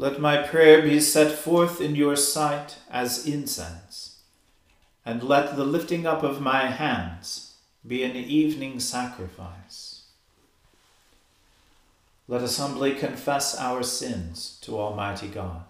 Let my prayer be set forth in your sight as incense, and let the lifting up of my hands be an evening sacrifice. Let us humbly confess our sins to Almighty God.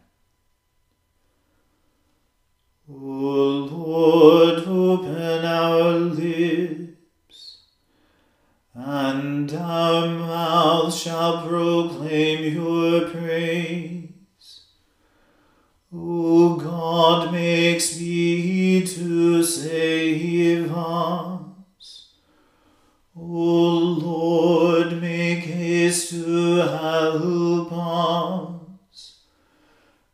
O Lord, open our lips, and our mouth shall proclaim your praise. O God, make speed to save us. O Lord, make haste to help us.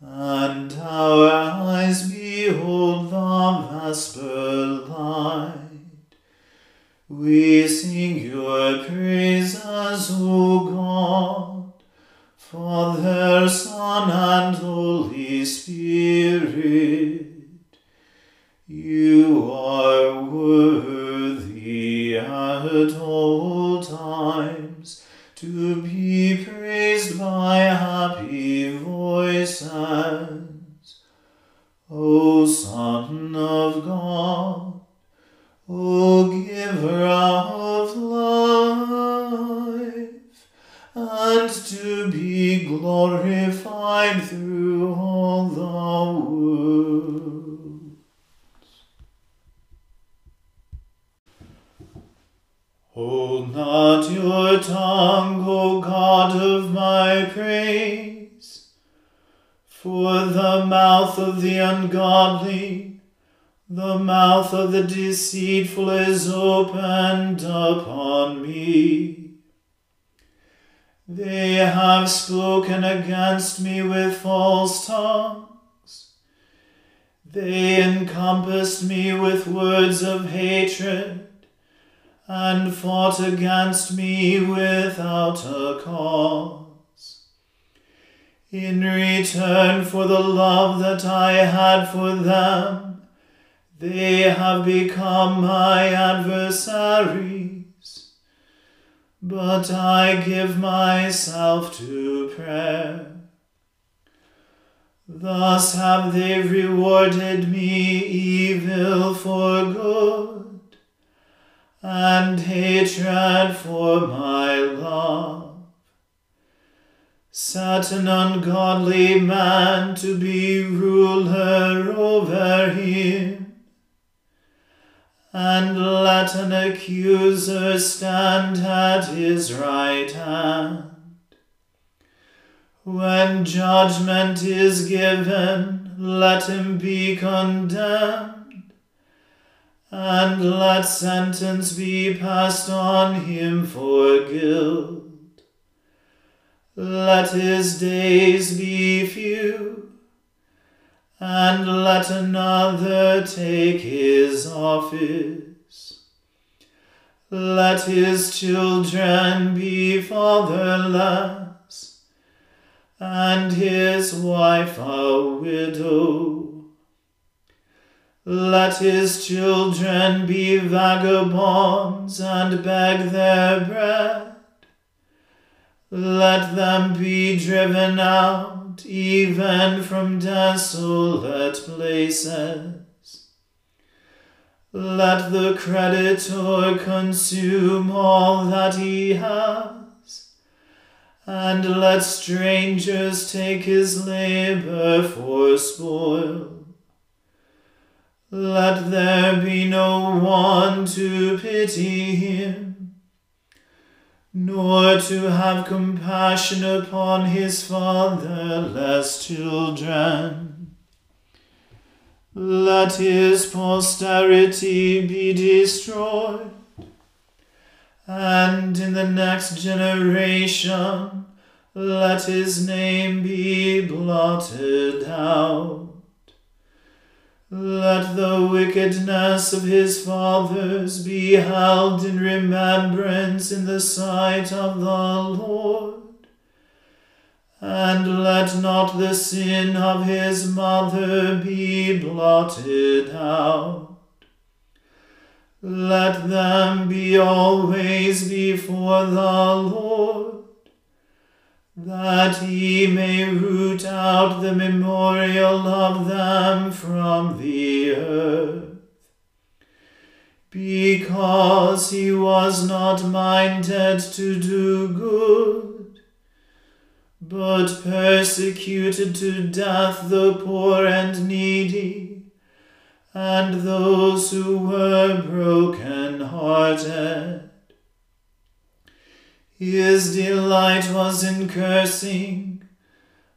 and our eyes behold the vesper light, we sing your praises, O God, Father, Son, and Holy Spirit. You are worthy at all times to voices. O Son of God, O Giver of life, and to be glorified through all the world. Hold not your tongue, O God of my praise, for the mouth of the ungodly, the mouth of the deceitful is opened upon me. They have spoken against me with false tongues. They encompassed me with words of hatred and fought against me without a cause. In return for the love that I had for them, they have become my adversaries. But I give myself to prayer. Thus have they rewarded me evil for good, and hatred for my love. Set an ungodly man to be ruler over him, and let an accuser stand at his right hand. When judgment is given, let him be condemned, and let sentence be passed on him for guilt. Let his days be few, and let another take his office. Let his children be fatherless and his wife a widow. Let his children be vagabonds and beg their bread. Let them be driven out even from desolate places. Let the creditor consume all that he has and let strangers take his labor for spoil. Let there be no one to pity him, nor to have compassion upon his fatherless children. Let his posterity be destroyed and in the next generation let his name be blotted out. Let the wickedness of his fathers be held in remembrance in the sight of the Lord, and let not the sin of his mother be blotted out. Let them be always before the Lord, that he may root out the memorial of them from the earth. Because he was not minded to do good, but persecuted to death the poor and needy and those who were broken hearted. His delight was in cursing,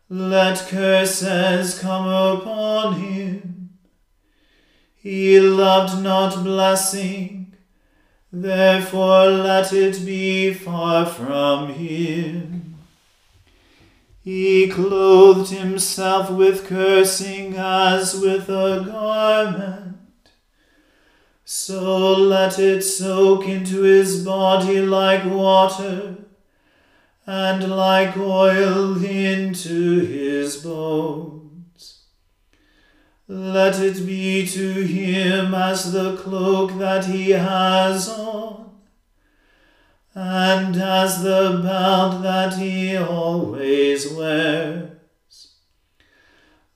let curses come upon him. He loved not blessing, therefore let it be far from him. He clothed himself with cursing as with a garment. So let it soak into his body like water, and like oil into his bones. Let it be to him as the cloak that he has on and as the belt that he always wears.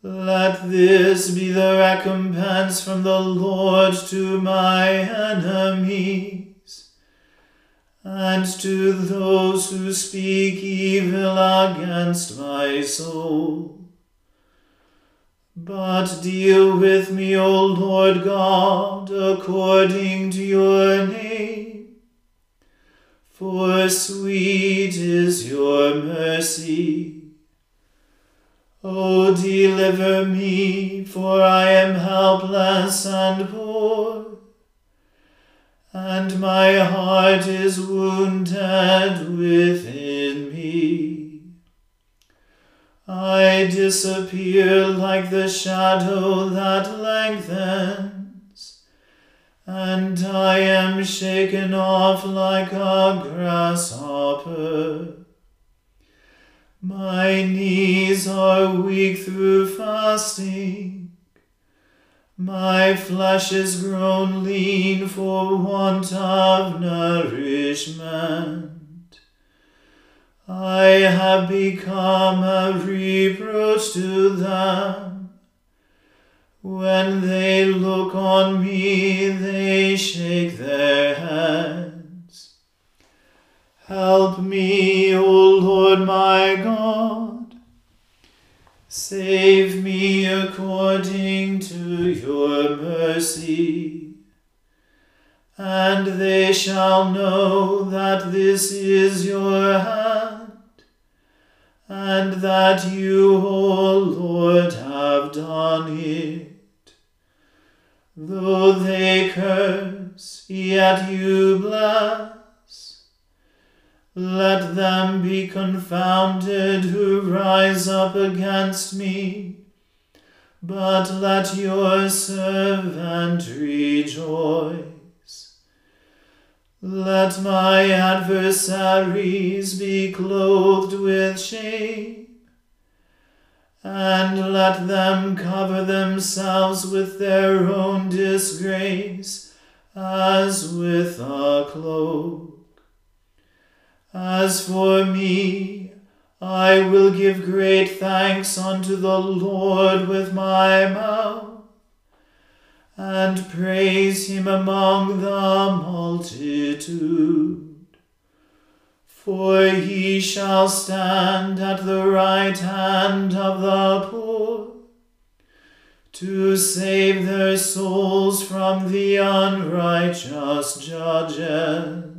Let this be the recompense from the Lord to my enemies, and to those who speak evil against my soul. But deal with me, O Lord God, according to your name for sweet is your mercy. O deliver me, for I am helpless and poor, and my heart is wounded within me. I disappear like the shadow that lengthens and I am shaken off like a grasshopper. My knees are weak through fasting. My flesh is grown lean for want of nourishment. I have become a reproach to them when they look on me, they shake their heads. Help me, O Lord my God. Save me according to your mercy. And they shall know that this is your hand, and that you, O Lord, have done it. Though they curse, yet you bless. Let them be confounded who rise up against me. But let your servant rejoice. Let my adversaries be clothed with shame and let them cover themselves with their own disgrace, as with a cloak. As for me, I will give great thanks unto the Lord with my mouth, and praise him among the multitude. For he shall stand at the right hand of the poor, to save their souls from the unrighteous judges.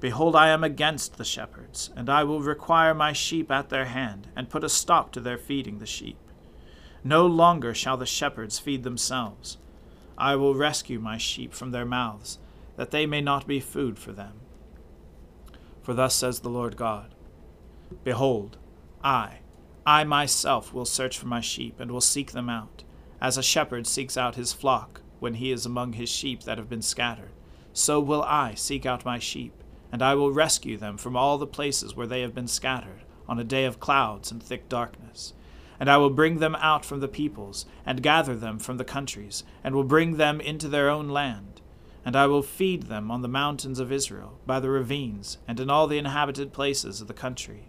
Behold, I am against the shepherds, and I will require my sheep at their hand, and put a stop to their feeding the sheep. No longer shall the shepherds feed themselves. I will rescue my sheep from their mouths, that they may not be food for them. For thus says the Lord God Behold, I, I myself will search for my sheep, and will seek them out, as a shepherd seeks out his flock when he is among his sheep that have been scattered. So will I seek out my sheep, and I will rescue them from all the places where they have been scattered, on a day of clouds and thick darkness. And I will bring them out from the peoples, and gather them from the countries, and will bring them into their own land. And I will feed them on the mountains of Israel, by the ravines, and in all the inhabited places of the country.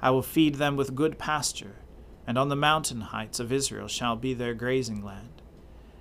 I will feed them with good pasture, and on the mountain heights of Israel shall be their grazing land.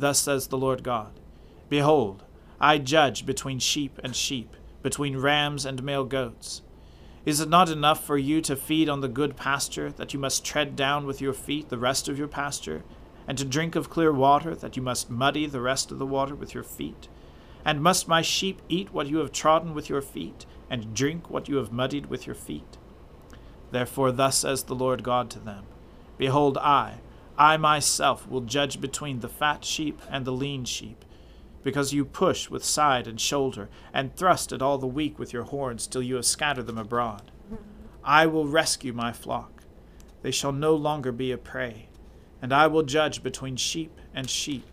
thus says the Lord God Behold, I judge between sheep and sheep, between rams and male goats. Is it not enough for you to feed on the good pasture, that you must tread down with your feet the rest of your pasture, and to drink of clear water, that you must muddy the rest of the water with your feet? And must my sheep eat what you have trodden with your feet, and drink what you have muddied with your feet? Therefore, thus says the Lord God to them Behold, I, I myself, will judge between the fat sheep and the lean sheep because you push with side and shoulder, and thrust at all the weak with your horns till you have scattered them abroad. I will rescue my flock. They shall no longer be a prey. And I will judge between sheep and sheep.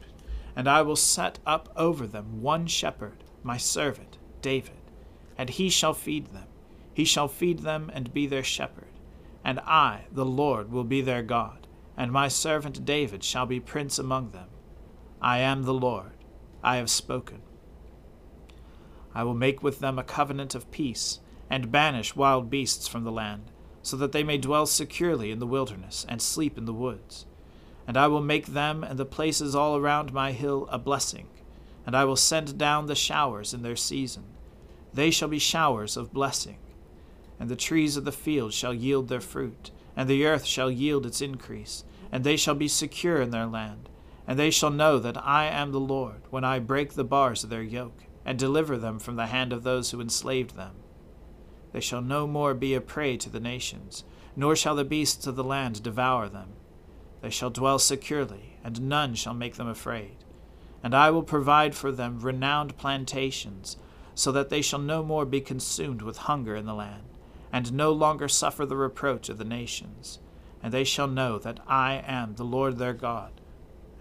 And I will set up over them one shepherd, my servant, David. And he shall feed them. He shall feed them and be their shepherd. And I, the Lord, will be their God. And my servant David shall be prince among them. I am the Lord I have spoken. I will make with them a covenant of peace, and banish wild beasts from the land, so that they may dwell securely in the wilderness, and sleep in the woods. And I will make them and the places all around my hill a blessing, and I will send down the showers in their season. They shall be showers of blessing. And the trees of the field shall yield their fruit, and the earth shall yield its increase, and they shall be secure in their land and they shall know that I am the Lord, when I break the bars of their yoke, and deliver them from the hand of those who enslaved them. They shall no more be a prey to the nations, nor shall the beasts of the land devour them. They shall dwell securely, and none shall make them afraid. And I will provide for them renowned plantations, so that they shall no more be consumed with hunger in the land, and no longer suffer the reproach of the nations. And they shall know that I am the Lord their God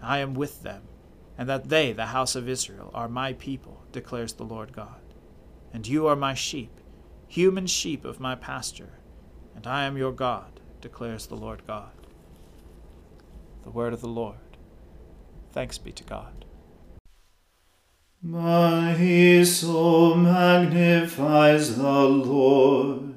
I am with them, and that they, the house of Israel, are my people, declares the Lord God. And you are my sheep, human sheep of my pasture, and I am your God, declares the Lord God. The word of the Lord. Thanks be to God. My soul magnifies the Lord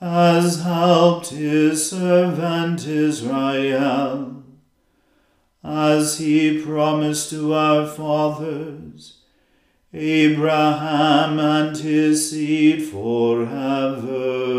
has helped his servant Israel, as he promised to our fathers, Abraham and his seed forever.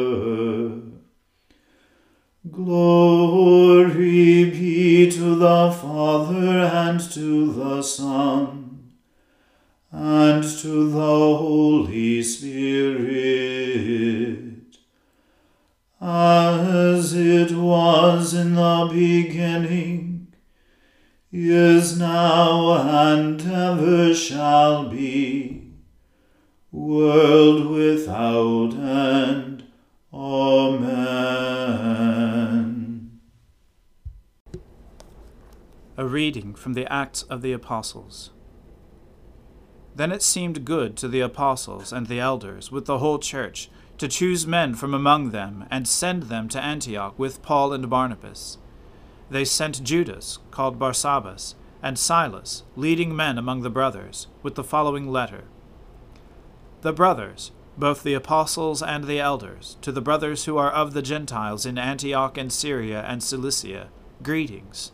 Acts of the Apostles. Then it seemed good to the apostles and the elders with the whole church to choose men from among them and send them to Antioch with Paul and Barnabas. They sent Judas, called Barsabbas, and Silas, leading men among the brothers, with the following letter The brothers, both the apostles and the elders, to the brothers who are of the Gentiles in Antioch and Syria and Cilicia, greetings.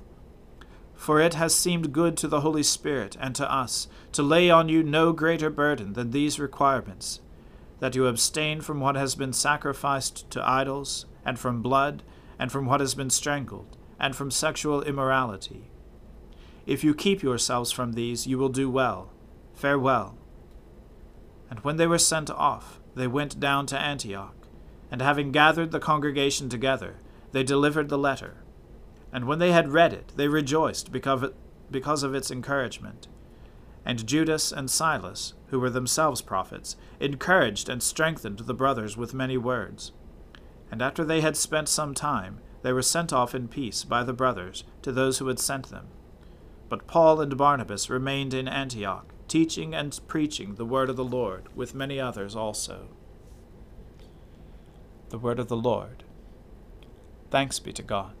For it has seemed good to the Holy Spirit and to us to lay on you no greater burden than these requirements that you abstain from what has been sacrificed to idols, and from blood, and from what has been strangled, and from sexual immorality. If you keep yourselves from these, you will do well. Farewell. And when they were sent off, they went down to Antioch, and having gathered the congregation together, they delivered the letter. And when they had read it, they rejoiced because of its encouragement. And Judas and Silas, who were themselves prophets, encouraged and strengthened the brothers with many words. And after they had spent some time, they were sent off in peace by the brothers to those who had sent them. But Paul and Barnabas remained in Antioch teaching and preaching the word of the Lord, with many others also. The word of the Lord. Thanks be to God.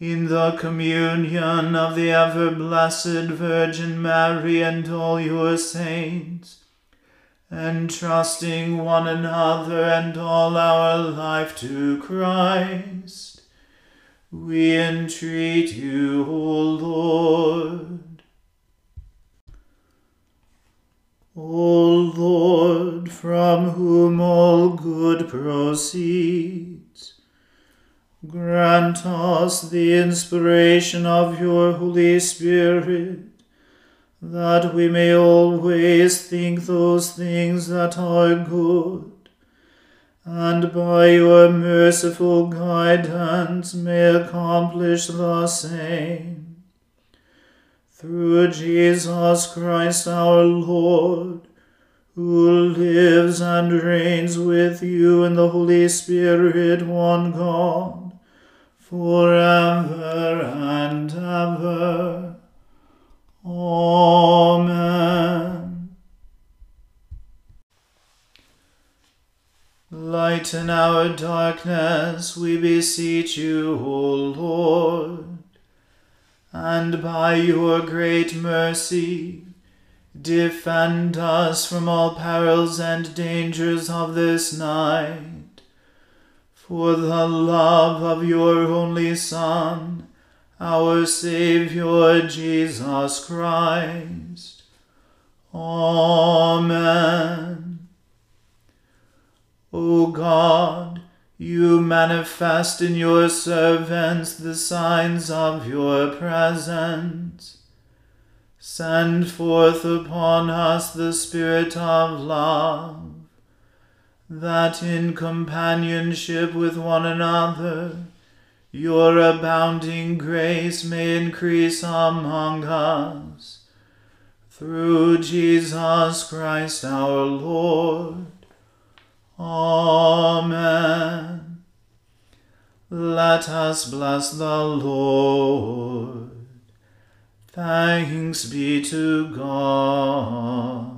in the communion of the ever blessed Virgin Mary and all your saints entrusting one another and all our life to Christ, we entreat you, O Lord. O Lord, from whom all good proceeds, grant us the inspiration of your Holy Spirit that we may always think those things that are good, and by your merciful guidance may accomplish the same. Through Jesus Christ our Lord, who lives and reigns with you in the Holy Spirit, one God, for ever and ever. Amen. Lighten our darkness, we beseech you, O Lord, and by your great mercy, defend us from all perils and dangers of this night. For the love of your only Son, our Saviour Jesus Christ. Amen. O God, you manifest in your servants the signs of your presence. Send forth upon us the Spirit of love, that in companionship with one another your abounding grace may increase among us. Through Jesus Christ our Lord. Amen. Let us bless the Lord. Thanks be to God.